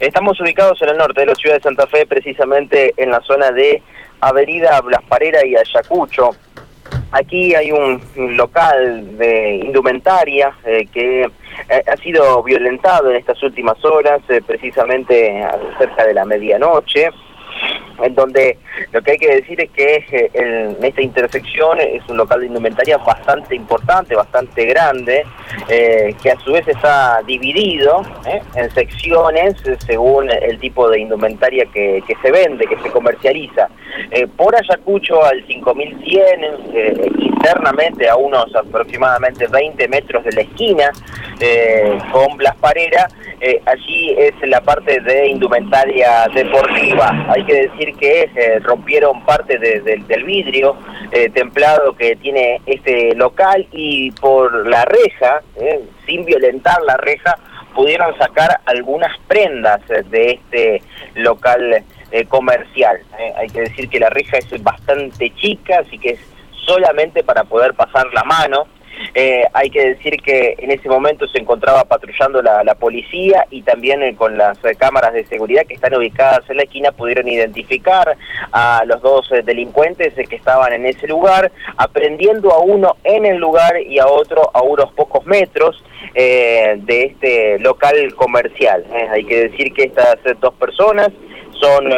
Estamos ubicados en el norte de la ciudad de Santa Fe, precisamente en la zona de Avenida Blasparera y Ayacucho. Aquí hay un local de indumentaria eh, que eh, ha sido violentado en estas últimas horas, eh, precisamente cerca de la medianoche en donde lo que hay que decir es que eh, en esta intersección es un local de indumentaria bastante importante, bastante grande, eh, que a su vez está dividido eh, en secciones según el tipo de indumentaria que, se vende, que se comercializa. Por Ayacucho al 5100, internamente a unos aproximadamente 20 metros de la esquina, con Blas Parera, allí es la parte de indumentaria deportiva. Hay que decir que eh, rompieron parte del vidrio eh, templado que tiene este local y por la reja, eh, sin violentar la reja, pudieron sacar algunas prendas de este local comercial. Hay que decir que la reja es bastante chica, así que es solamente para poder pasar la mano. Eh, hay que decir que en ese momento se encontraba patrullando la, policía y también eh, con las eh, cámaras de seguridad que están ubicadas en la esquina pudieron identificar a los dos delincuentes que estaban en ese lugar, aprendiendo a uno en el lugar y a otro a unos pocos metros de este local comercial. hay que decir que estas dos personas son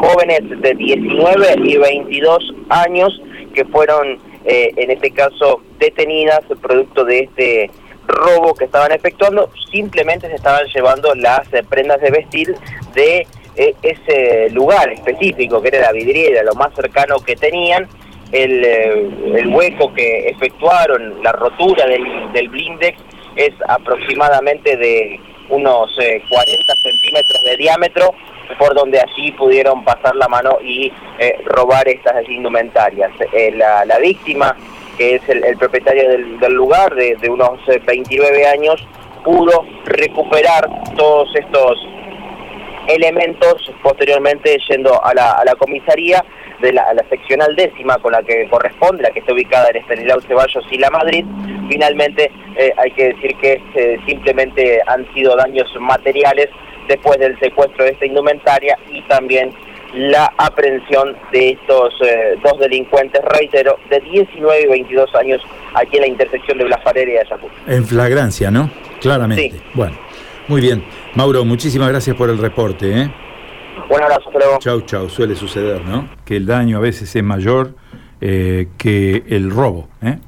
jóvenes de 19 y 22 años que fueron eh, en este caso detenidas producto de este robo que estaban efectuando, simplemente se estaban llevando las eh, prendas de vestir de eh, ese lugar específico, que era la vidriera, lo más cercano que tenían, el, el hueco que efectuaron, la rotura del, del blindex es aproximadamente de unos 40 centímetros de diámetro, por donde allí pudieron pasar la mano y eh, robar estas indumentarias. Eh, la, víctima, que es el, propietario del, lugar, de, unos 29 eh, años, pudo recuperar todos estos elementos posteriormente yendo a la, a la comisaría de la, la, seccional décima con la que corresponde, la que está ubicada en Estanislao Ceballos y La Madrid. Finalmente hay que decir que simplemente han sido daños materiales después del secuestro de esta indumentaria y también la aprehensión de estos eh, dos delincuentes, reitero, de 19 y 22 años aquí en la intersección de Blafarera y Ayacucho. En flagrancia, ¿no? Claramente. Sí. Bueno, muy bien. Mauro, muchísimas gracias por el reporte. ¿eh? Un abrazo. Chau, chau. Suele suceder, ¿no? Que el daño a veces es mayor eh, que el robo. ¿eh?